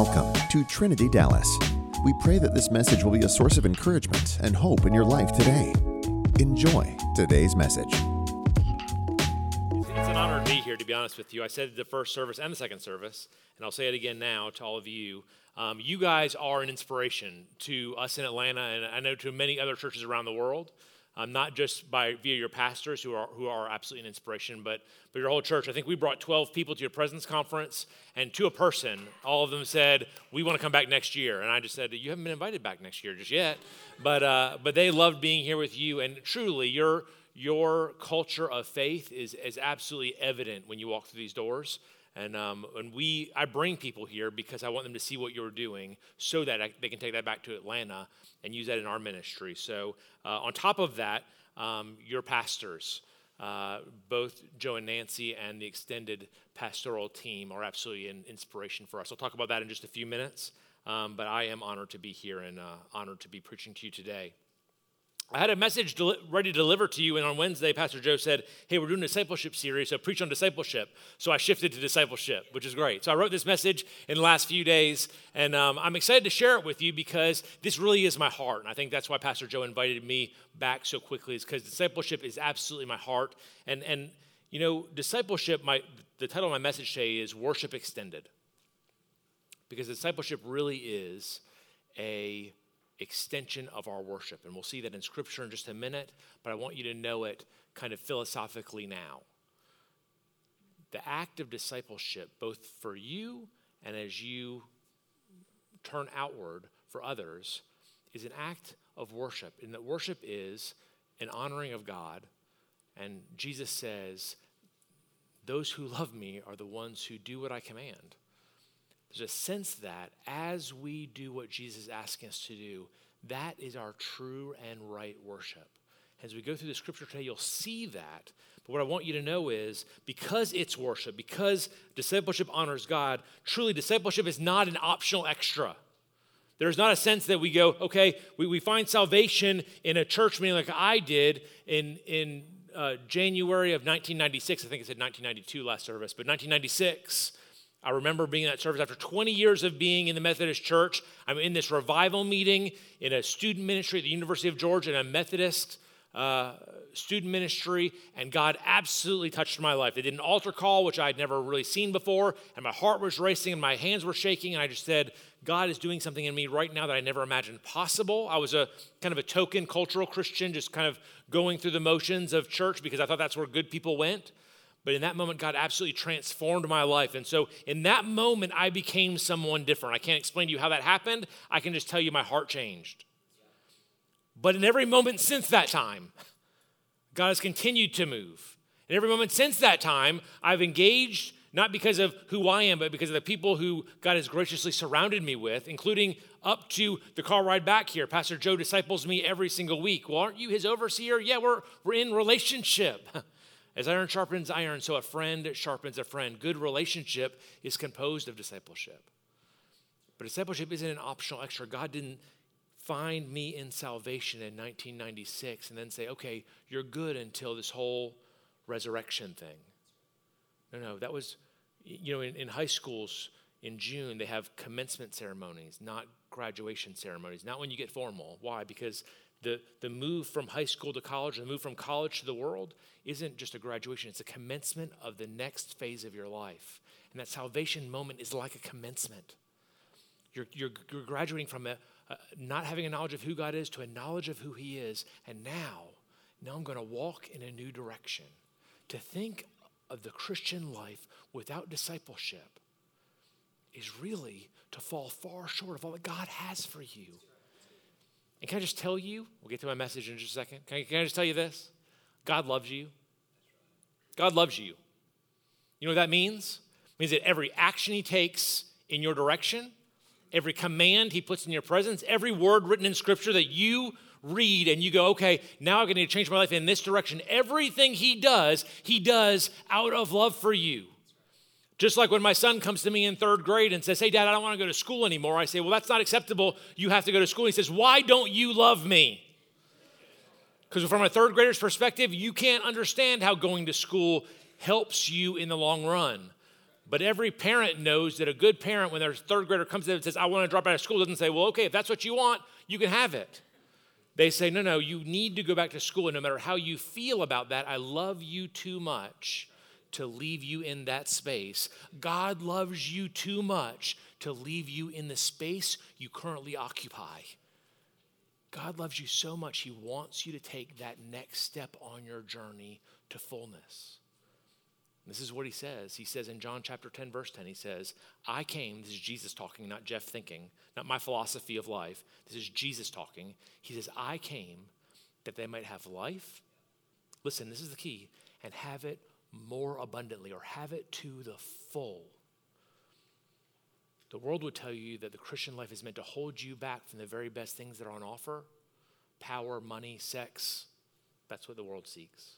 Welcome to Trinity Dallas. We pray that this message will be a source of encouragement and hope in your life today. Enjoy today's message. It's an honor to be here, to be honest with you. I said the first service and the second service, and I'll say it again now to all of you. Um, you guys are an inspiration to us in Atlanta, and I know to many other churches around the world um, not just by via your pastors who are who are absolutely an inspiration, but but your whole church. I think we brought 12 people to your presence conference, and to a person, all of them said we want to come back next year, and I just said you haven't been invited back next year just yet, but uh, but they loved being here with you, and truly your your culture of faith is is absolutely evident when you walk through these doors. And, um, and we, I bring people here because I want them to see what you're doing so that I, they can take that back to Atlanta and use that in our ministry. So, uh, on top of that, um, your pastors, uh, both Joe and Nancy and the extended pastoral team, are absolutely an inspiration for us. I'll talk about that in just a few minutes, um, but I am honored to be here and uh, honored to be preaching to you today. I had a message ready to deliver to you, and on Wednesday, Pastor Joe said, Hey, we're doing a discipleship series, so preach on discipleship. So I shifted to discipleship, which is great. So I wrote this message in the last few days, and um, I'm excited to share it with you because this really is my heart. And I think that's why Pastor Joe invited me back so quickly, is because discipleship is absolutely my heart. And, and you know, discipleship, my, the title of my message today is Worship Extended. Because discipleship really is a extension of our worship. And we'll see that in Scripture in just a minute, but I want you to know it kind of philosophically now. The act of discipleship, both for you and as you turn outward for others, is an act of worship. And that worship is an honoring of God. And Jesus says, Those who love me are the ones who do what I command. There's a sense that as we do what Jesus is asking us to do, that is our true and right worship. As we go through the scripture today, you'll see that. But what I want you to know is because it's worship, because discipleship honors God, truly discipleship is not an optional extra. There's not a sense that we go, okay, we, we find salvation in a church meeting like I did in, in uh, January of 1996. I think it said 1992 last service, but 1996. I remember being in that service after 20 years of being in the Methodist Church. I'm in this revival meeting in a student ministry at the University of Georgia, in a Methodist uh, student ministry, and God absolutely touched my life. They did an altar call, which I had never really seen before, and my heart was racing and my hands were shaking, and I just said, God is doing something in me right now that I never imagined possible. I was a kind of a token cultural Christian, just kind of going through the motions of church because I thought that's where good people went. But in that moment, God absolutely transformed my life. And so in that moment, I became someone different. I can't explain to you how that happened. I can just tell you my heart changed. But in every moment since that time, God has continued to move. In every moment since that time, I've engaged not because of who I am, but because of the people who God has graciously surrounded me with, including up to the car ride back here. Pastor Joe disciples me every single week. Well, aren't you his overseer? Yeah, we're, we're in relationship. As iron sharpens iron, so a friend sharpens a friend. Good relationship is composed of discipleship. But discipleship isn't an optional extra. God didn't find me in salvation in 1996 and then say, okay, you're good until this whole resurrection thing. No, no, that was, you know, in, in high schools in June, they have commencement ceremonies, not graduation ceremonies, not when you get formal. Why? Because the, the move from high school to college, the move from college to the world, isn't just a graduation, it's a commencement of the next phase of your life. And that salvation moment is like a commencement. You're, you're, you're graduating from a, a, not having a knowledge of who God is to a knowledge of who He is. And now, now I'm going to walk in a new direction. To think of the Christian life without discipleship is really to fall far short of all that God has for you. And can I just tell you, we'll get to my message in just a second. Can I, can I just tell you this? God loves you. God loves you. You know what that means? It means that every action he takes in your direction, every command he puts in your presence, every word written in scripture that you read and you go, okay, now I'm going to change my life in this direction. Everything he does, he does out of love for you. Just like when my son comes to me in third grade and says, Hey, dad, I don't want to go to school anymore. I say, Well, that's not acceptable. You have to go to school. He says, Why don't you love me? Because from a third grader's perspective, you can't understand how going to school helps you in the long run. But every parent knows that a good parent, when their third grader comes in and says, I want to drop out of school, doesn't say, Well, okay, if that's what you want, you can have it. They say, No, no, you need to go back to school. And no matter how you feel about that, I love you too much to leave you in that space. God loves you too much to leave you in the space you currently occupy. God loves you so much, He wants you to take that next step on your journey to fullness. This is what he says. He says in John chapter 10, verse 10, he says, I came, this is Jesus talking, not Jeff thinking, not my philosophy of life. This is Jesus talking. He says, I came that they might have life. Listen, this is the key, and have it more abundantly, or have it to the full. The world would tell you that the Christian life is meant to hold you back from the very best things that are on offer power, money, sex. That's what the world seeks.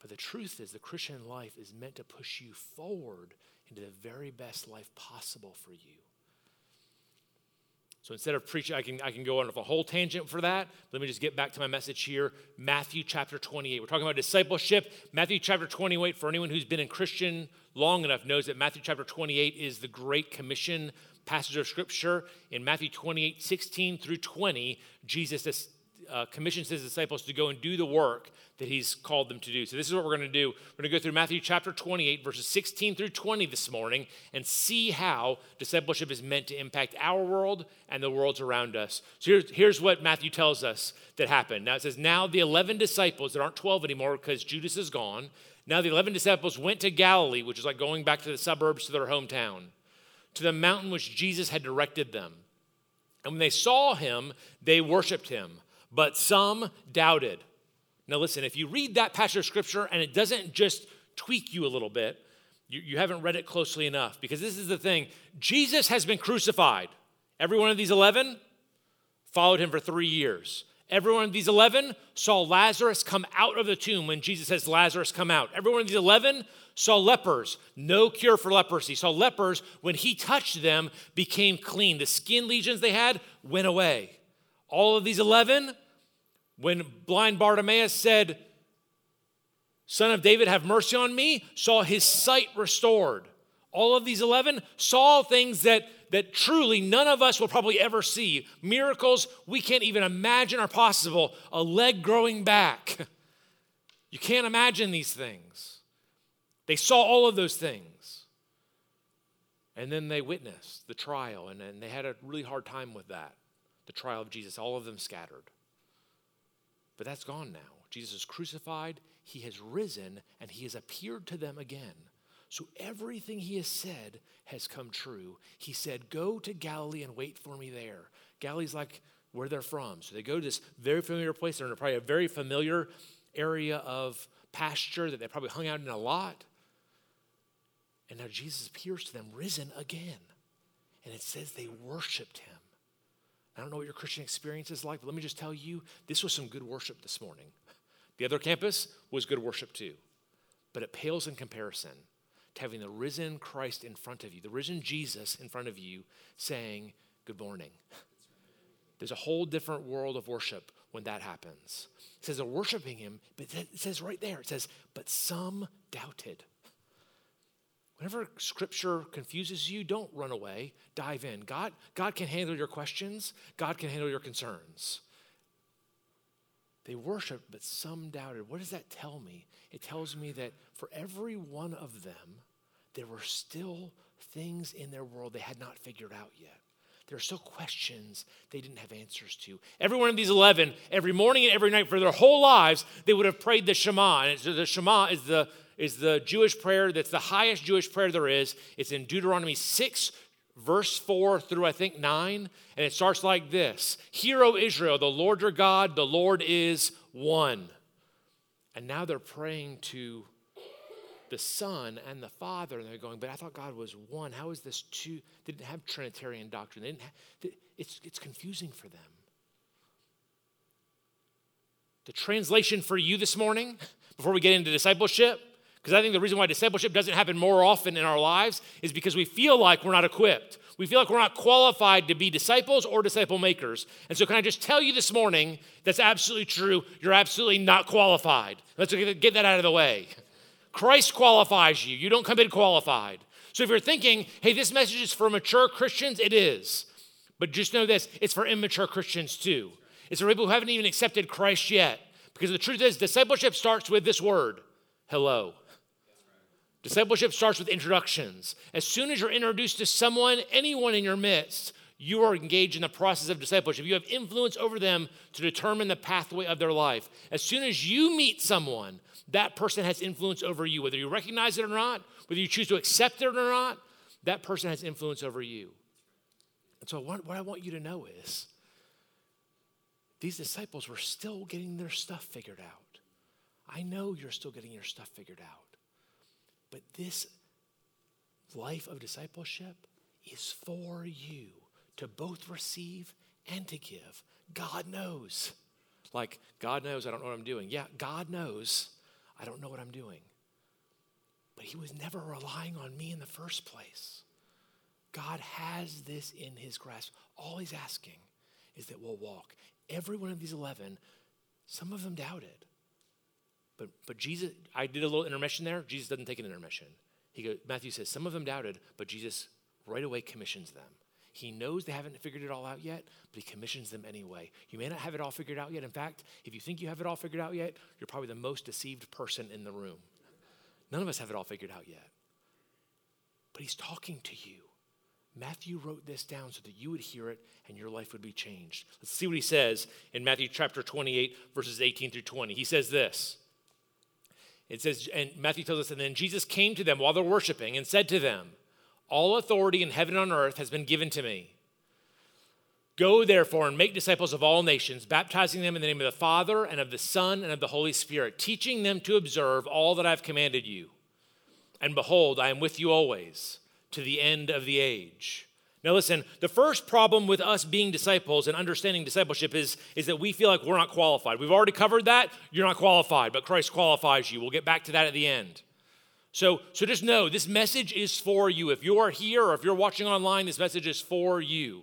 But the truth is, the Christian life is meant to push you forward into the very best life possible for you. So instead of preaching, I can, I can go on a whole tangent for that. Let me just get back to my message here. Matthew chapter 28. We're talking about discipleship. Matthew chapter 28, for anyone who's been in Christian long enough, knows that Matthew chapter 28 is the Great Commission passage of Scripture. In Matthew 28, 16 through 20, Jesus uh, commissions his disciples to go and do the work that he's called them to do. So, this is what we're going to do. We're going to go through Matthew chapter 28, verses 16 through 20 this morning, and see how discipleship is meant to impact our world and the worlds around us. So, here's, here's what Matthew tells us that happened. Now, it says, Now the 11 disciples, there aren't 12 anymore because Judas is gone. Now the 11 disciples went to Galilee, which is like going back to the suburbs to their hometown, to the mountain which Jesus had directed them. And when they saw him, they worshiped him but some doubted. Now, listen, if you read that passage of scripture and it doesn't just tweak you a little bit, you, you haven't read it closely enough because this is the thing Jesus has been crucified. Every one of these 11 followed him for three years. Every one of these 11 saw Lazarus come out of the tomb when Jesus says, Lazarus, come out. Every one of these 11 saw lepers, no cure for leprosy. Saw lepers, when he touched them, became clean. The skin lesions they had went away. All of these 11 when blind Bartimaeus said, Son of David, have mercy on me, saw his sight restored. All of these 11 saw things that, that truly none of us will probably ever see. Miracles we can't even imagine are possible. A leg growing back. You can't imagine these things. They saw all of those things. And then they witnessed the trial, and, and they had a really hard time with that the trial of Jesus. All of them scattered. But that's gone now. Jesus is crucified, he has risen, and he has appeared to them again. So everything he has said has come true. He said, Go to Galilee and wait for me there. Galilee's like where they're from. So they go to this very familiar place. They're in probably a very familiar area of pasture that they probably hung out in a lot. And now Jesus appears to them risen again. And it says they worshiped him. I don't know what your Christian experience is like, but let me just tell you this was some good worship this morning. The other campus was good worship too, but it pales in comparison to having the risen Christ in front of you, the risen Jesus in front of you saying, Good morning. There's a whole different world of worship when that happens. It says they're worshiping him, but it says right there, it says, But some doubted. Whenever scripture confuses you, don't run away. Dive in. God, God can handle your questions, God can handle your concerns. They worshiped, but some doubted. What does that tell me? It tells me that for every one of them, there were still things in their world they had not figured out yet. There are still questions they didn't have answers to. Every one of these 11, every morning and every night for their whole lives, they would have prayed the Shema. And the Shema is the is the Jewish prayer that's the highest Jewish prayer there is. It's in Deuteronomy 6, verse 4 through I think 9. And it starts like this Hear, O Israel, the Lord your God, the Lord is one. And now they're praying to the Son and the Father, and they're going, But I thought God was one. How is this two? They didn't have Trinitarian doctrine. They didn't have, it's, it's confusing for them. The translation for you this morning, before we get into discipleship, because I think the reason why discipleship doesn't happen more often in our lives is because we feel like we're not equipped. We feel like we're not qualified to be disciples or disciple makers. And so, can I just tell you this morning that's absolutely true? You're absolutely not qualified. Let's get that out of the way. Christ qualifies you. You don't come in qualified. So if you're thinking, hey, this message is for mature Christians, it is. But just know this it's for immature Christians too. It's for people who haven't even accepted Christ yet. Because the truth is, discipleship starts with this word hello. Discipleship starts with introductions. As soon as you're introduced to someone, anyone in your midst, you are engaged in the process of discipleship. You have influence over them to determine the pathway of their life. As soon as you meet someone, that person has influence over you. Whether you recognize it or not, whether you choose to accept it or not, that person has influence over you. And so, what, what I want you to know is these disciples were still getting their stuff figured out. I know you're still getting your stuff figured out. But this life of discipleship is for you to both receive and to give. God knows. Like, God knows I don't know what I'm doing. Yeah, God knows I don't know what I'm doing. But He was never relying on me in the first place. God has this in His grasp. All He's asking is that we'll walk. Every one of these 11, some of them doubted. But, but Jesus, I did a little intermission there. Jesus doesn't take an intermission. He goes, Matthew says, some of them doubted, but Jesus right away commissions them. He knows they haven't figured it all out yet, but he commissions them anyway. You may not have it all figured out yet. In fact, if you think you have it all figured out yet, you're probably the most deceived person in the room. None of us have it all figured out yet. But he's talking to you. Matthew wrote this down so that you would hear it and your life would be changed. Let's see what he says in Matthew chapter 28, verses 18 through 20. He says this. It says, and Matthew tells us, and then Jesus came to them while they're worshiping and said to them, all authority in heaven and on earth has been given to me. Go therefore and make disciples of all nations, baptizing them in the name of the Father and of the Son and of the Holy Spirit, teaching them to observe all that I've commanded you. And behold, I am with you always to the end of the age. Now, listen, the first problem with us being disciples and understanding discipleship is, is that we feel like we're not qualified. We've already covered that. You're not qualified, but Christ qualifies you. We'll get back to that at the end. So, so just know this message is for you. If you are here or if you're watching online, this message is for you.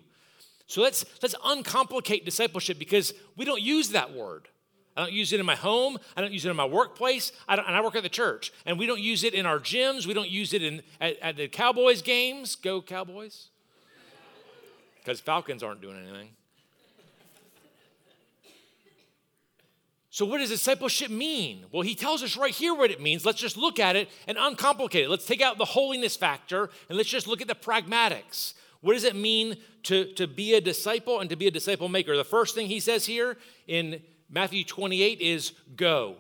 So let's let's uncomplicate discipleship because we don't use that word. I don't use it in my home. I don't use it in my workplace. I and I work at the church. And we don't use it in our gyms. We don't use it in at, at the Cowboys games. Go Cowboys. Because Falcons aren't doing anything. So, what does discipleship mean? Well, he tells us right here what it means. Let's just look at it and uncomplicate it. Let's take out the holiness factor and let's just look at the pragmatics. What does it mean to, to be a disciple and to be a disciple maker? The first thing he says here in Matthew 28 is go.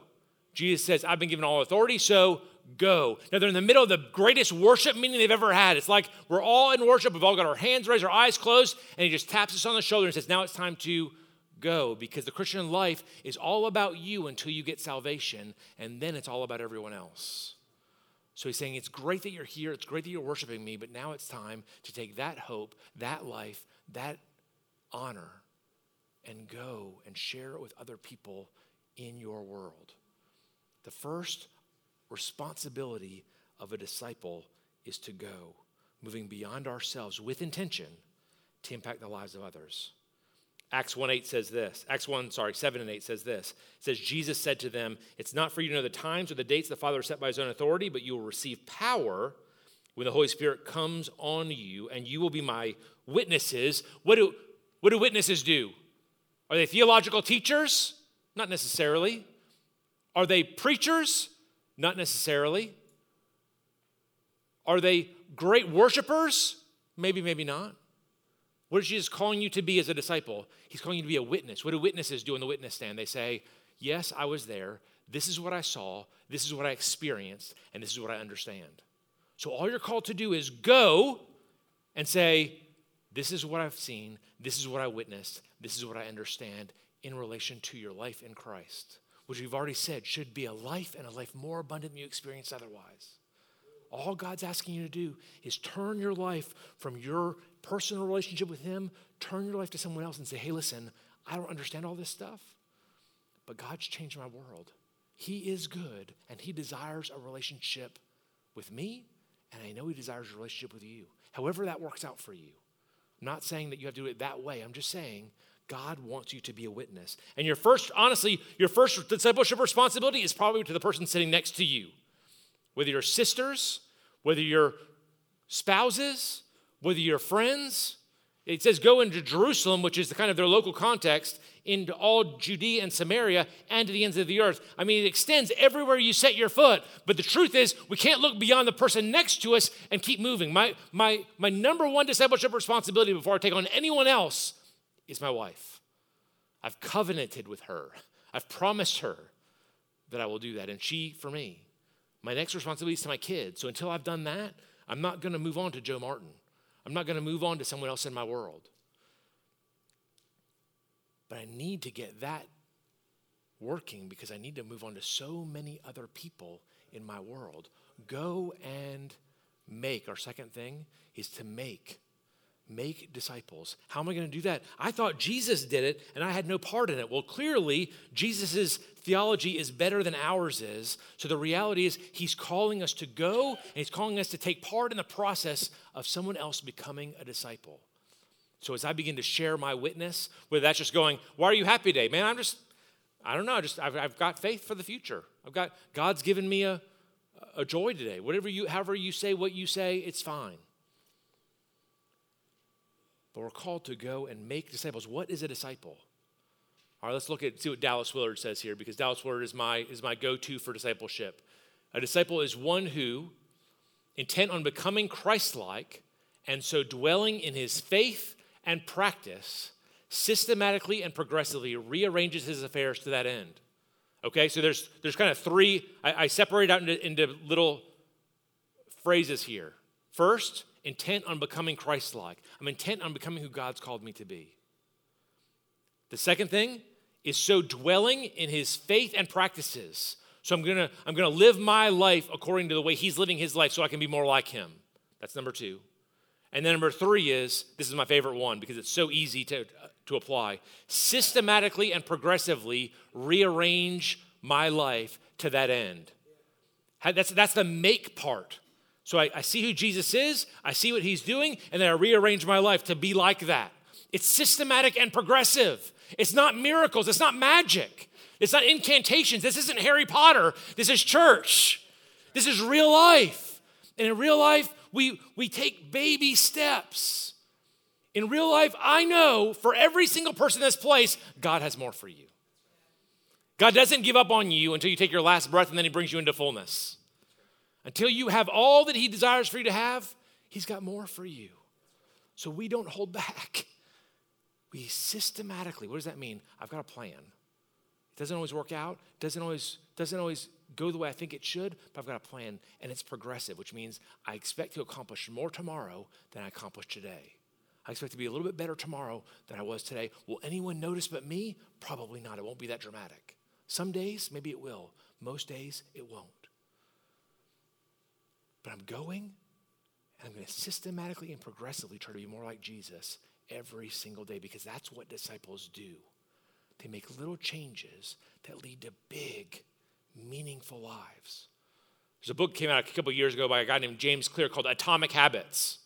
Jesus says, I've been given all authority, so go. Now they're in the middle of the greatest worship meeting they've ever had. It's like we're all in worship, we've all got our hands raised, our eyes closed, and he just taps us on the shoulder and says, Now it's time to go because the Christian life is all about you until you get salvation, and then it's all about everyone else. So he's saying, It's great that you're here, it's great that you're worshiping me, but now it's time to take that hope, that life, that honor, and go and share it with other people in your world. The first responsibility of a disciple is to go, moving beyond ourselves with intention to impact the lives of others. Acts 1 8 says this. Acts 1, sorry, 7 and 8 says this. It says, Jesus said to them, It's not for you to know the times or the dates the Father set by his own authority, but you will receive power when the Holy Spirit comes on you, and you will be my witnesses. What do, what do witnesses do? Are they theological teachers? Not necessarily. Are they preachers? Not necessarily. Are they great worshipers? Maybe, maybe not. What is Jesus calling you to be as a disciple? He's calling you to be a witness. What do witnesses do in the witness stand? They say, Yes, I was there. This is what I saw. This is what I experienced. And this is what I understand. So all you're called to do is go and say, This is what I've seen. This is what I witnessed. This is what I understand in relation to your life in Christ, which we've already said should be a life and a life more abundant than you experience otherwise. All God's asking you to do is turn your life from your personal relationship with Him, turn your life to someone else and say, hey, listen, I don't understand all this stuff, but God's changed my world. He is good, and He desires a relationship with me, and I know He desires a relationship with you. However, that works out for you. I'm not saying that you have to do it that way. I'm just saying God wants you to be a witness. And your first, honestly, your first discipleship responsibility is probably to the person sitting next to you. whether you're sisters, whether you're spouses, whether you're friends. It says, go into Jerusalem, which is the kind of their local context, into all Judea and Samaria and to the ends of the earth. I mean, it extends everywhere you set your foot. But the truth is, we can't look beyond the person next to us and keep moving. My, my, my number one discipleship responsibility before I take on anyone else is my wife. I've covenanted with her, I've promised her that I will do that. And she for me. My next responsibility is to my kids. So until I've done that, I'm not going to move on to Joe Martin. I'm not going to move on to someone else in my world. But I need to get that working because I need to move on to so many other people in my world. Go and make. Our second thing is to make. Make disciples. How am I going to do that? I thought Jesus did it and I had no part in it. Well, clearly, Jesus' theology is better than ours is. So the reality is, he's calling us to go and he's calling us to take part in the process of someone else becoming a disciple. So as I begin to share my witness, whether that's just going, why are you happy today? Man, I'm just, I don't know, I just I've, I've got faith for the future. I've got, God's given me a, a joy today. Whatever you, however you say what you say, it's fine. But we're called to go and make disciples. What is a disciple? All right, let's look at see what Dallas Willard says here, because Dallas Willard is my is my go-to for discipleship. A disciple is one who, intent on becoming Christ-like, and so dwelling in his faith and practice systematically and progressively rearranges his affairs to that end. Okay, so there's there's kind of three, I, I separate out into, into little phrases here. First, intent on becoming Christ like. I'm intent on becoming who God's called me to be. The second thing is so dwelling in his faith and practices. So I'm gonna, I'm gonna live my life according to the way he's living his life so I can be more like him. That's number two. And then number three is this is my favorite one because it's so easy to, to apply systematically and progressively rearrange my life to that end. That's, that's the make part. So I, I see who Jesus is, I see what he's doing, and then I rearrange my life to be like that. It's systematic and progressive. It's not miracles, it's not magic, it's not incantations. This isn't Harry Potter, this is church. This is real life. And in real life, we, we take baby steps. In real life, I know for every single person in this place, God has more for you. God doesn't give up on you until you take your last breath and then He brings you into fullness. Until you have all that He desires for you to have, He's got more for you. So we don't hold back. We systematically, what does that mean? I've got a plan. It doesn't always work out, doesn't always, doesn't always go the way I think it should, but I've got a plan and it's progressive, which means I expect to accomplish more tomorrow than I accomplished today. I expect to be a little bit better tomorrow than I was today. Will anyone notice but me? Probably not. It won't be that dramatic. Some days, maybe it will. Most days, it won't. But I'm going and I'm going to systematically and progressively try to be more like Jesus every single day because that's what disciples do. They make little changes that lead to big meaningful lives. There's a book came out a couple years ago by a guy named James Clear called Atomic Habits.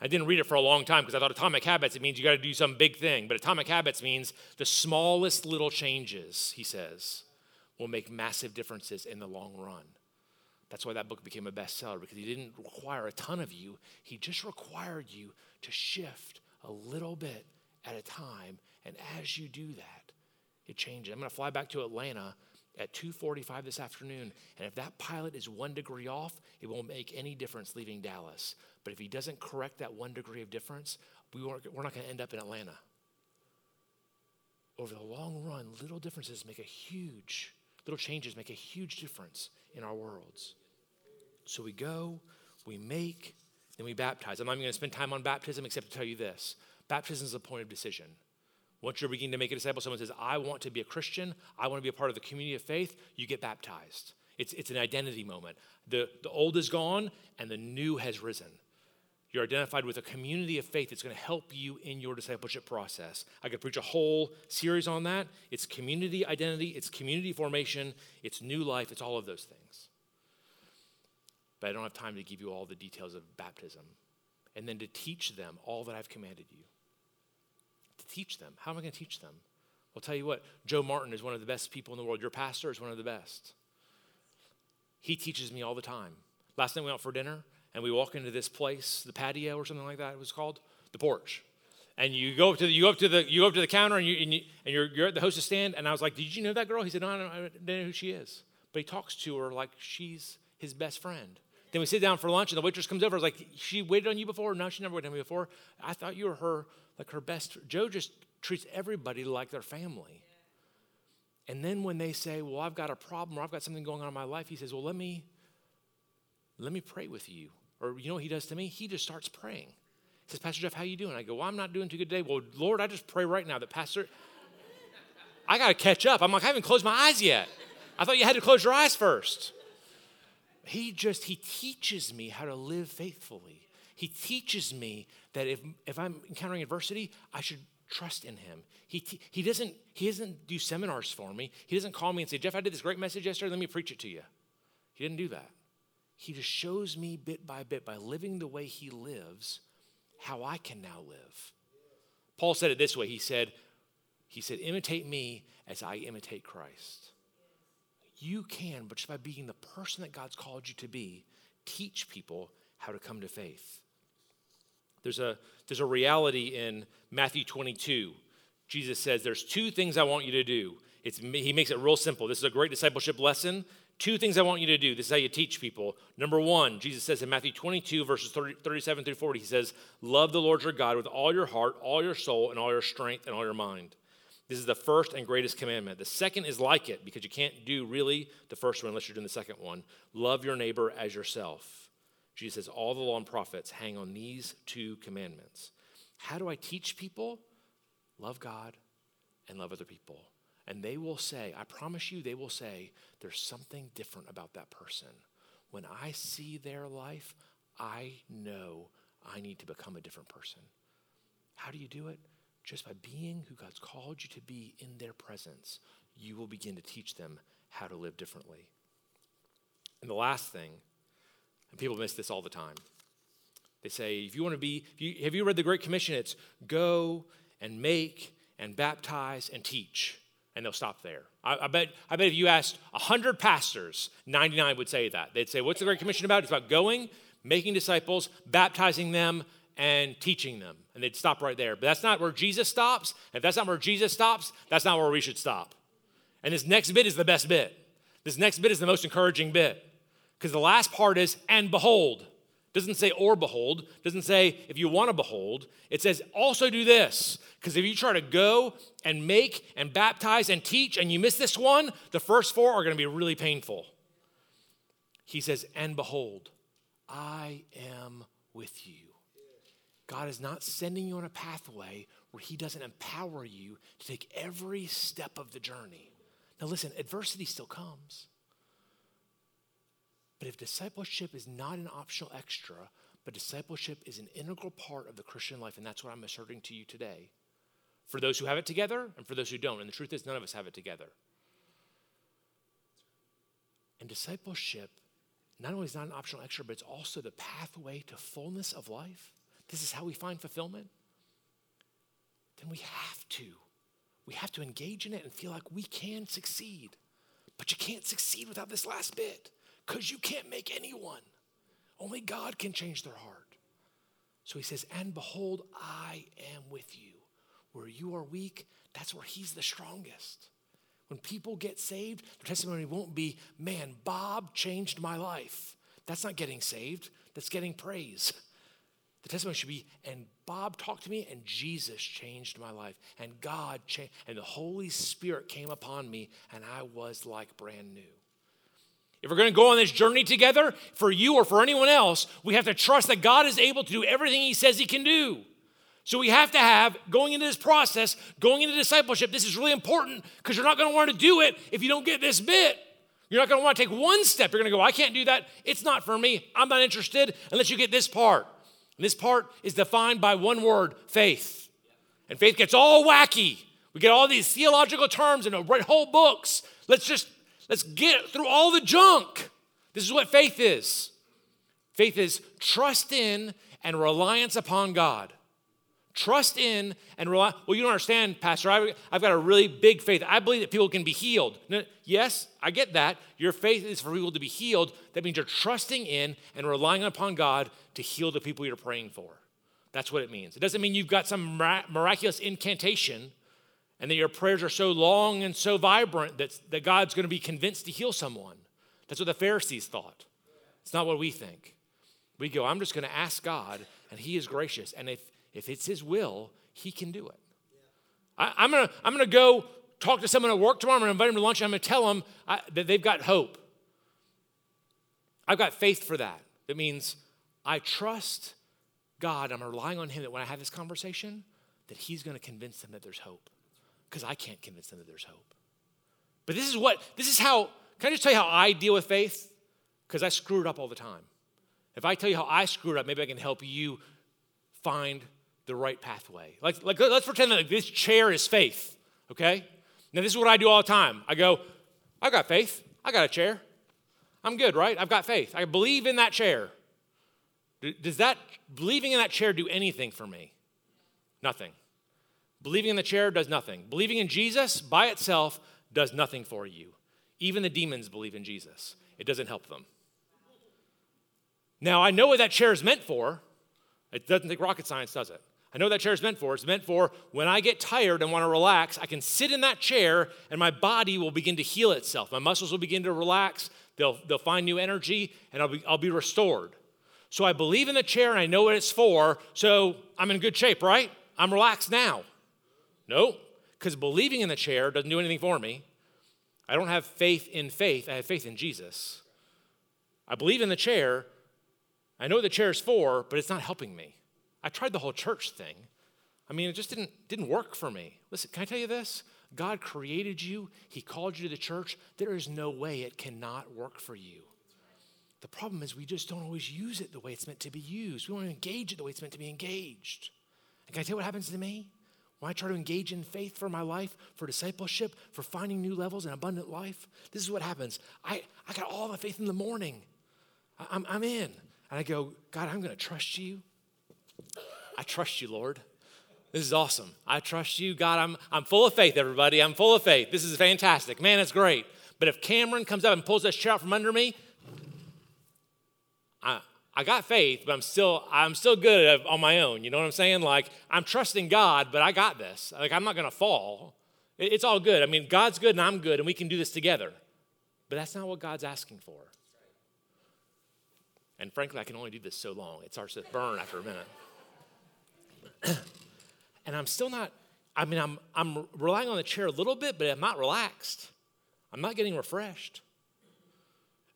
I didn't read it for a long time because I thought atomic habits, it means you got to do some big thing. But atomic habits means the smallest little changes, he says, will make massive differences in the long run. That's why that book became a bestseller because he didn't require a ton of you. He just required you to shift a little bit at a time. And as you do that, it changes. I'm going to fly back to Atlanta at 2:45 this afternoon, and if that pilot is 1 degree off, it won't make any difference leaving Dallas. But if he doesn't correct that 1 degree of difference, we we're not going to end up in Atlanta. Over the long run, little differences make a huge little changes make a huge difference in our worlds. So we go, we make, then we baptize. I'm not even going to spend time on baptism except to tell you this. Baptism is a point of decision. Once you're beginning to make a disciple, someone says, I want to be a Christian, I want to be a part of the community of faith, you get baptized. It's, it's an identity moment. The, the old is gone and the new has risen. You're identified with a community of faith that's going to help you in your discipleship process. I could preach a whole series on that. It's community identity, it's community formation, it's new life, it's all of those things. But I don't have time to give you all the details of baptism and then to teach them all that I've commanded you to teach them. How am I going to teach them? I'll tell you what, Joe Martin is one of the best people in the world. Your pastor is one of the best. He teaches me all the time. Last night we went out for dinner and we walk into this place, the patio or something like that it was called, the porch. And you go up to the, you go up to the you go up to the counter and you and, you, and you're, you're at the hostess stand and I was like, did you know that girl? He said, no, I don't, I don't know who she is. But he talks to her like she's his best friend. Then we sit down for lunch and the waitress comes over. I was like, she waited on you before? No, she never waited on me before. I thought you were her like her best. Joe just treats everybody like their family. And then when they say, well, I've got a problem or I've got something going on in my life, he says, well, let me let me pray with you. Or you know what he does to me? He just starts praying. He says, Pastor Jeff, how you doing? I go, well, I'm not doing too good today. Well, Lord, I just pray right now that Pastor, I got to catch up. I'm like, I haven't closed my eyes yet. I thought you had to close your eyes first. He just, he teaches me how to live faithfully. He teaches me that if, if I'm encountering adversity, I should trust in him. He, he, doesn't, he doesn't do seminars for me. He doesn't call me and say, Jeff, I did this great message yesterday. Let me preach it to you. He didn't do that. He just shows me bit by bit by living the way he lives how I can now live. Paul said it this way. He said, he said, imitate me as I imitate Christ. You can, but just by being the person that God's called you to be, teach people how to come to faith. There's a, there's a reality in Matthew 22. Jesus says, There's two things I want you to do. It's, he makes it real simple. This is a great discipleship lesson. Two things I want you to do. This is how you teach people. Number one, Jesus says in Matthew 22, verses 30, 37 through 40, he says, Love the Lord your God with all your heart, all your soul, and all your strength, and all your mind. This is the first and greatest commandment. The second is like it because you can't do really the first one unless you're doing the second one. Love your neighbor as yourself. Jesus says, All the law and prophets hang on these two commandments. How do I teach people? Love God and love other people. And they will say, I promise you, they will say, there's something different about that person. When I see their life, I know I need to become a different person. How do you do it? Just by being who God's called you to be in their presence, you will begin to teach them how to live differently. And the last thing, and people miss this all the time. They say, if you want to be, you, have you read the Great Commission? It's go and make and baptize and teach and they'll stop there. I, I, bet, I bet if you asked 100 pastors, 99 would say that. They'd say, What's the Great Commission about? It's about going, making disciples, baptizing them, and teaching them. And they'd stop right there. But that's not where Jesus stops. If that's not where Jesus stops, that's not where we should stop. And this next bit is the best bit. This next bit is the most encouraging bit. Because the last part is, and behold. Doesn't say or behold, doesn't say if you want to behold. It says also do this. Because if you try to go and make and baptize and teach and you miss this one, the first four are going to be really painful. He says, and behold, I am with you. God is not sending you on a pathway where He doesn't empower you to take every step of the journey. Now, listen, adversity still comes. But if discipleship is not an optional extra, but discipleship is an integral part of the Christian life, and that's what I'm asserting to you today. For those who have it together and for those who don't. And the truth is, none of us have it together. And discipleship not only is not an optional extra, but it's also the pathway to fullness of life. This is how we find fulfillment. Then we have to. We have to engage in it and feel like we can succeed. But you can't succeed without this last bit because you can't make anyone. Only God can change their heart. So he says, And behold, I am with you. Where you are weak, that's where he's the strongest. When people get saved, their testimony won't be, Man, Bob changed my life. That's not getting saved, that's getting praise. The testimony should be, and Bob talked to me, and Jesus changed my life, and God changed, and the Holy Spirit came upon me, and I was like brand new. If we're going to go on this journey together, for you or for anyone else, we have to trust that God is able to do everything He says He can do. So we have to have, going into this process, going into discipleship, this is really important because you're not going to want to do it if you don't get this bit. You're not going to want to take one step. You're going to go, I can't do that. It's not for me. I'm not interested unless you get this part. And this part is defined by one word faith. And faith gets all wacky. We get all these theological terms and whole books. Let's just Let's get through all the junk. This is what faith is faith is trust in and reliance upon God. Trust in and rely. Well, you don't understand, Pastor. I, have got a really big faith. I believe that people can be healed. Yes, I get that. Your faith is for people to be healed. That means you're trusting in and relying upon God to heal the people you're praying for. That's what it means. It doesn't mean you've got some miraculous incantation and that your prayers are so long and so vibrant that, that God's going to be convinced to heal someone. That's what the Pharisees thought. It's not what we think. We go, I'm just going to ask God, and He is gracious. And if if it's His will, He can do it. I, am gonna, I'm gonna go talk to someone at work tomorrow. I'm gonna invite them to lunch. I'm gonna tell them I, that they've got hope. I've got faith for that. That means I trust God. I'm relying on Him that when I have this conversation, that He's gonna convince them that there's hope. Because I can't convince them that there's hope. But this is what, this is how, can I just tell you how I deal with faith? Because I screw it up all the time. If I tell you how I screw it up, maybe I can help you find the right pathway. Like, like let's pretend that this chair is faith, okay? Now, this is what I do all the time. I go, I got faith. I got a chair. I'm good, right? I've got faith. I believe in that chair. Does that, believing in that chair do anything for me? Nothing. Believing in the chair does nothing. Believing in Jesus by itself does nothing for you. Even the demons believe in Jesus, it doesn't help them. Now, I know what that chair is meant for. It doesn't take rocket science, does it? I know that chair is meant for. It's meant for when I get tired and want to relax, I can sit in that chair and my body will begin to heal itself. My muscles will begin to relax, they'll, they'll find new energy, and I'll be, I'll be restored. So I believe in the chair and I know what it's for, so I'm in good shape, right? I'm relaxed now. No, because believing in the chair doesn't do anything for me. I don't have faith in faith, I have faith in Jesus. I believe in the chair. I know the chair is for, but it's not helping me. I tried the whole church thing. I mean, it just didn't, didn't work for me. Listen, can I tell you this? God created you, He called you to the church. There is no way it cannot work for you. The problem is we just don't always use it the way it's meant to be used. We don't engage it the way it's meant to be engaged. And can I tell you what happens to me? When I try to engage in faith for my life, for discipleship, for finding new levels and abundant life, this is what happens. I, I got all my faith in the morning. I, I'm, I'm in. And I go, God, I'm going to trust you. I trust you, Lord. This is awesome. I trust you. God, I'm, I'm full of faith, everybody. I'm full of faith. This is fantastic. Man, it's great. But if Cameron comes up and pulls that chair out from under me, I, got faith, but I'm still, I'm still good on my own. You know what I'm saying? Like, I'm trusting God, but I got this. Like, I'm not to fall. It's all good. I mean, God's good and I'm good, and we can do this together. But that's not what God's asking for. And frankly, I can only do this so long. It starts to burn after a minute. and I'm still not, I mean, I'm, I'm relying on the chair a little bit, but I'm not relaxed. I'm not getting refreshed.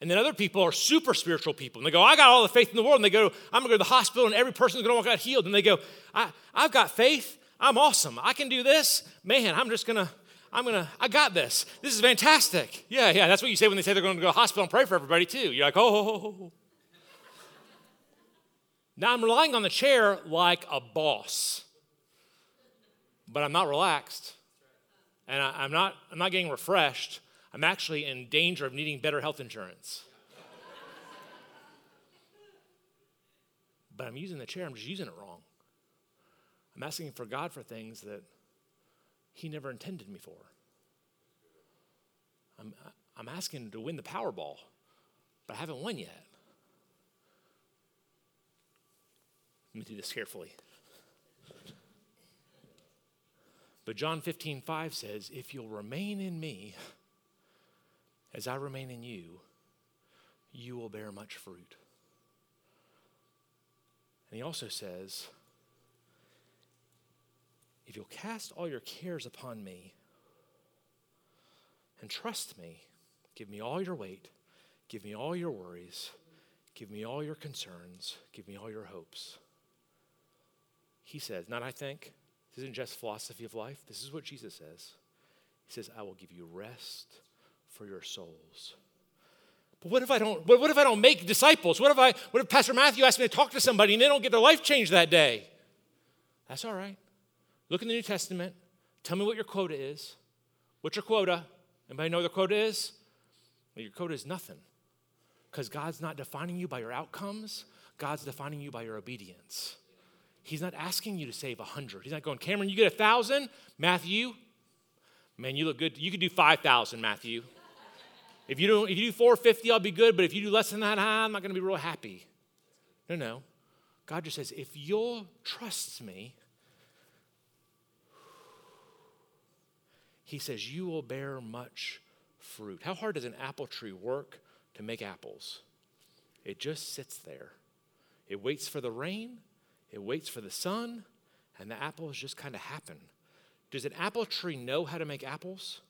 And then other people are super spiritual people. And they go, I got all the faith in the world. And they go, I'm going to go to the hospital and every person's going to walk out healed. And they go, I, I've got faith. I'm awesome. I can do this. Man, I'm just going to, I'm going to, I got this. This is fantastic. Yeah, yeah. That's what you say when they say they're going to go to the hospital and pray for everybody too. You're like, oh. Now I'm relying on the chair like a boss, but I'm not relaxed. And I, am not, I'm not getting refreshed. I'm actually in danger of needing better health insurance. but I'm using the chair, I'm just using it wrong. I'm asking for God for things that He never intended me for. I'm, I'm asking to win the Powerball, but I haven't won yet. Let me do this carefully. But John 15, 5 says, If you'll remain in me as I remain in you, you will bear much fruit. And he also says, If you'll cast all your cares upon me and trust me, give me all your weight, give me all your worries, give me all your concerns, give me all your hopes he says, not I think. This isn't just philosophy of life. This is what Jesus says. He says, I will give you rest for your souls. But what if I don't, what if I don't make disciples? What if I, what if Pastor Matthew asks me to talk to somebody and they don't get their life changed that day? That's all right. Look in the New Testament. Tell me what your quota is. What's your quota? Anybody know what the quota is? Well, your quota is nothing. Because God's not defining you by your outcomes, God's defining you by your obedience. He's not asking you to save a hundred. He's not going, Cameron, you get a thousand. Matthew, man, you look good. You could do five thousand, Matthew. If you do if you do 450, I'll be good. But if you do less than that, I'm not going to be real happy. No, no. God just says, if you'll trust me, He says, you will bear much fruit. How hard does an apple tree work to make apples? It just sits there. It waits for the rain, it waits for the sun, and the apples just kind of happen. Does an apple tree know how to make apples?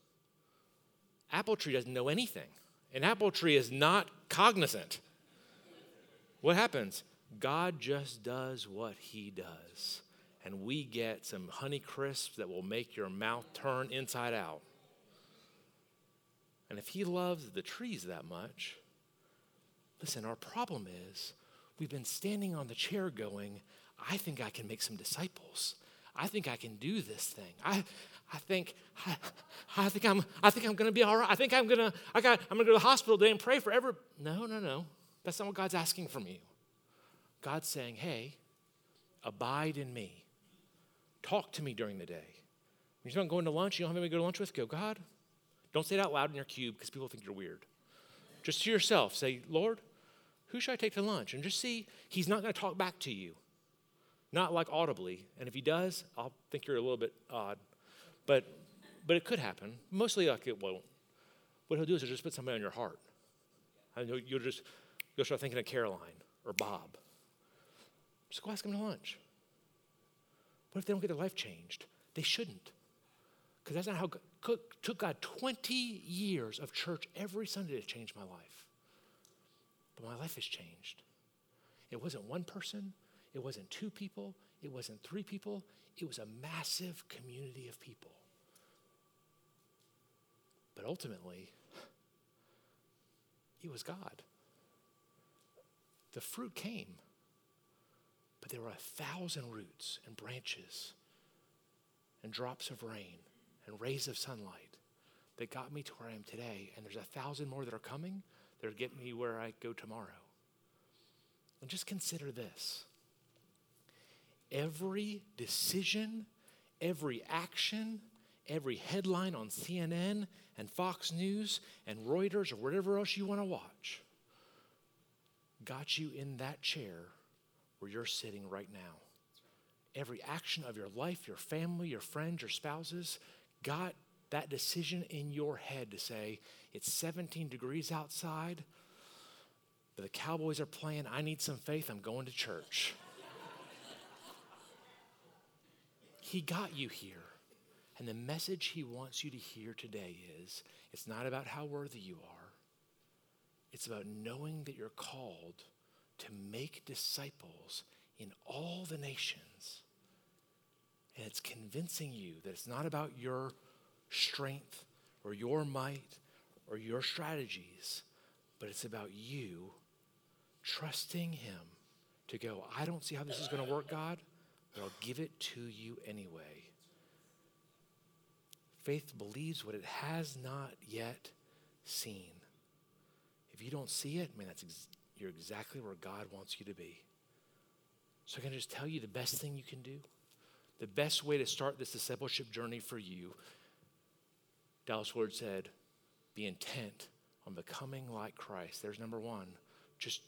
Apple tree doesn't know anything. An apple tree is not cognizant. What happens? God just does what he does. And we get some honey crisps that will make your mouth turn inside out. And if he loves the trees that much, listen, our problem is we've been standing on the chair going, I think I can make some disciples. I think I can do this thing. I, I think, I, I think I'm, I think I'm going to be all right. I think I'm going to, I got, I'm going to go to the hospital today and pray for every. No, no, no. That's not what God's asking from you. God's saying, hey, abide in me. Talk to me during the day. You're not going to lunch, you don't have anybody to go to lunch with, go, God, don't say it out loud in your cube because people think you're weird. Just to yourself, say, Lord, who should I take to lunch? And just see, he's not going to talk back to you. Not like audibly. And if he does, I'll think you're a little bit odd. But, but it could happen. Mostly like it won't. What he'll do is he'll just put somebody on your heart. And you'll, you'll just you'll start thinking of Caroline or Bob. Just go ask them to lunch. What if they don't get their life changed? They shouldn't. Because that's not how God, took God 20 years of church every Sunday to change my life. But my life has changed. It wasn't one person, it wasn't two people, it wasn't three people, it was a massive community of people. But ultimately, it was God. The fruit came, but there were a thousand roots and branches and drops of rain and rays of sunlight that got me to where I am today. And there's a thousand more that are coming that'll get me where I go tomorrow. And just consider this every decision, every action, every headline on CNN and Fox News and Reuters or whatever else you want to watch got you in that chair where you're sitting right now. Every action of your life, your family, your friends, your spouses got that decision in your head to say, it's 17 degrees outside, but the Cowboys are playing. I need some faith. I'm going to church. He got you here. And the message he wants you to hear today is it's not about how worthy you are, it's about knowing that you're called to make disciples in all the nations. And it's convincing you that it's not about your strength or your might or your strategies, but it's about you trusting Him to go, I don't see how this is going to work, God, but I'll give it to you anyway. Faith believes what it has not yet seen. If you don't see it, man, that's ex- you're exactly where God wants you to be. So, can I just tell you the best thing you can do? The best way to start this discipleship journey for you, Dallas Willard said, be intent on becoming like Christ. There's number one. Just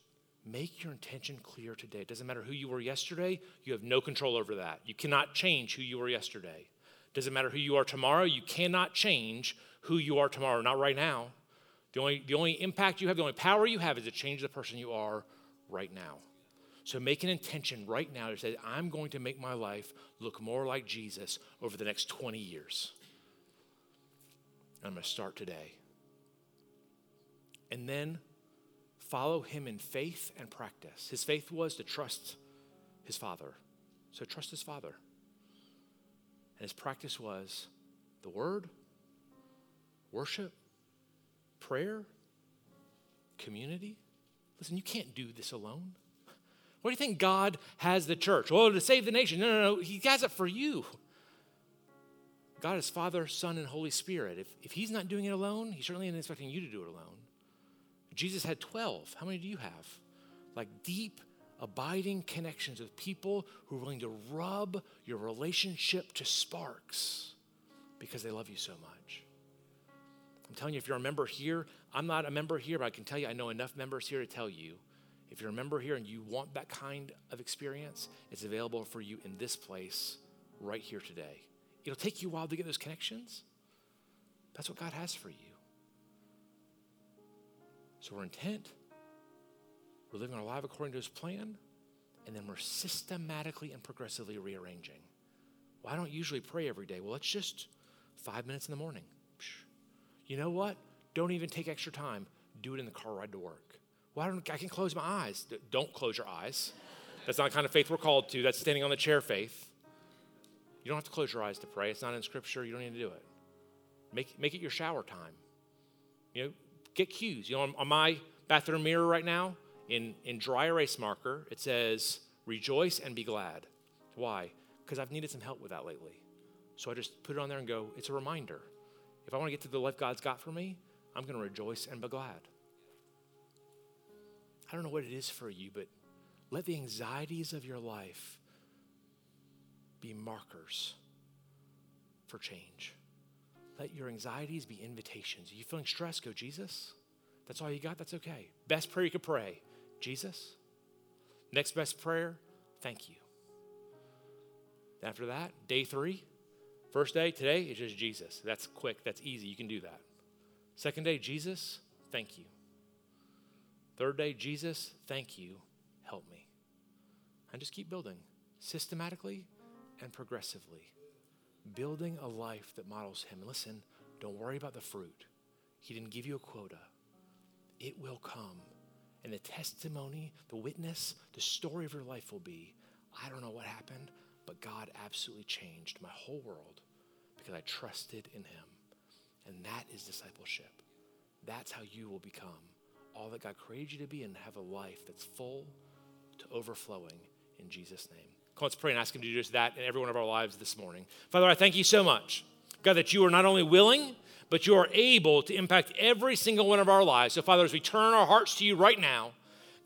make your intention clear today. It doesn't matter who you were yesterday, you have no control over that. You cannot change who you were yesterday. It Doesn't matter who you are tomorrow, you cannot change who you are tomorrow, not right now. The only, the only impact you have, the only power you have is to change the person you are right now. So make an intention right now to say, I'm going to make my life look more like Jesus over the next 20 years. I'm going to start today. And then follow him in faith and practice. His faith was to trust his father. So trust his father. And his practice was the word, worship, prayer, community. Listen, you can't do this alone. What do you think God has the church? Oh, to save the nation. No, no, no. He has it for you. God is Father, Son, and Holy Spirit. If, if He's not doing it alone, He's certainly not expecting you to do it alone. Jesus had 12. How many do you have? Like deep, abiding connections with people who are willing to rub your relationship to sparks because they love you so much. I'm telling you, if you're a member here, I'm not a member here, but I can tell you, I know enough members here to tell you if you're a member here and you want that kind of experience, it's available for you in this place right here today. It'll take you a while to get those connections. That's what God has for you. So we're intent, we're living our life according to His plan, and then we're systematically and progressively rearranging. Well, I don't usually pray every day. Well, it's just five minutes in the morning. You know what? Don't even take extra time. Do it in the car ride to work. Well, I, don't, I can close my eyes. Don't close your eyes. That's not the kind of faith we're called to. That's standing on the chair faith. You don't have to close your eyes to pray. It's not in Scripture. You don't need to do it. Make, make it your shower time. You know, get cues. You know, on, my bathroom mirror right now, in, in dry erase marker, it says, rejoice and be glad. Why? Because I've needed some help with that lately. So I just put it on there and go, it's a reminder. If I want to get to the life God's got for me, I'm going to rejoice and be glad. I don't know what it is for you, but let the anxieties of your life be markers for change. Let your anxieties be invitations. Are you feeling stressed? Go, Jesus. That's all you got? That's okay. Best prayer you could pray Jesus. Next best prayer, thank you. After that, day three, first day, today, it's just Jesus. That's quick, that's easy. You can do that. Second day, Jesus, thank you. Third day, Jesus, thank you, help me. And just keep building systematically and progressively. Building a life that models Him. Listen, don't worry about the fruit. He didn't give you a quota, it will come. And the testimony, the witness, the story of your life will be I don't know what happened, but God absolutely changed my whole world because I trusted in Him. And that is discipleship. That's how you will become all that God created you to be and have a life that's full to overflowing in Jesus' name. Let's pray and ask Him to do just that in every one of our lives this morning. Father, I thank you so much, God, that you are not only willing, but you are able to impact every single one of our lives. So, Father, as we turn our hearts to you right now,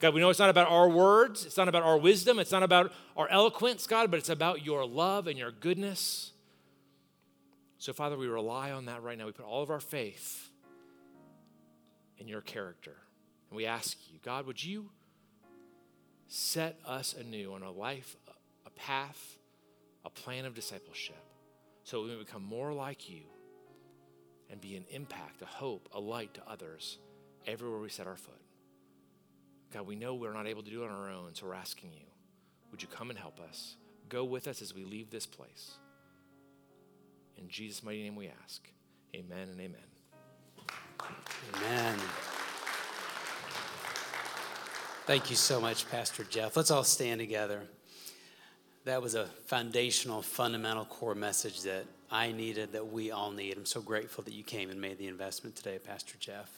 God, we know it's not about our words, it's not about our wisdom, it's not about our eloquence, God, but it's about your love and your goodness. So, Father, we rely on that right now. We put all of our faith in your character. And we ask you, God, would you set us anew on a life, path, a plan of discipleship so we become more like you and be an impact, a hope, a light to others everywhere we set our foot. God, we know we're not able to do it on our own, so we're asking you, would you come and help us? Go with us as we leave this place. In Jesus' mighty name we ask. Amen and amen. Amen. Thank you so much, Pastor Jeff. Let's all stand together. That was a foundational, fundamental core message that I needed, that we all need. I'm so grateful that you came and made the investment today, Pastor Jeff.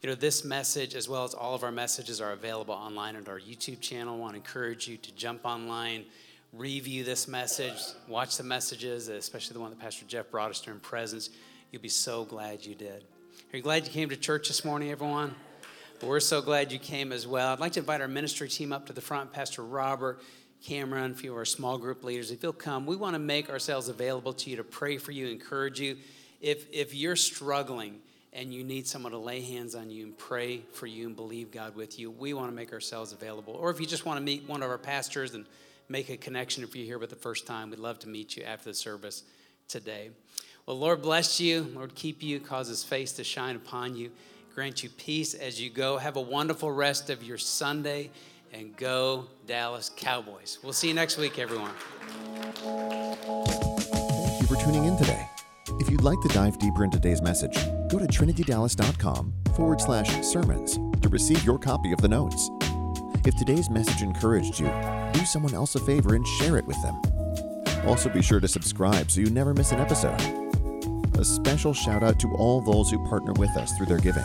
You know, this message, as well as all of our messages, are available online at our YouTube channel. I want to encourage you to jump online, review this message, watch the messages, especially the one that Pastor Jeff brought us during presence. You'll be so glad you did. Are you glad you came to church this morning, everyone? we're so glad you came as well. I'd like to invite our ministry team up to the front, Pastor Robert, Cameron, a few of our small group leaders. If you'll come, we want to make ourselves available to you to pray for you, encourage you. If, if you're struggling and you need someone to lay hands on you and pray for you and believe God with you, we want to make ourselves available. Or if you just want to meet one of our pastors and make a connection if you're here for the first time, we'd love to meet you after the service today. Well, Lord bless you. Lord keep you, cause his face to shine upon you grant you peace as you go. Have a wonderful rest of your Sunday and go Dallas Cowboys. We'll see you next week, everyone. Thank you for tuning in today. If you'd like to dive deeper into today's message, go to trinitydallas.com forward slash sermons to receive your copy of the notes. If today's message encouraged you, do someone else a favor and share it with them. Also, be sure to subscribe so you never miss an episode. A special shout out to all those who partner with us through their giving.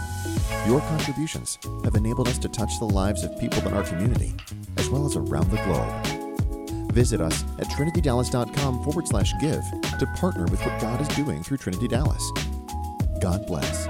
Your contributions have enabled us to touch the lives of people in our community, as well as around the globe. Visit us at trinitydallas.com forward slash give to partner with what God is doing through Trinity Dallas. God bless.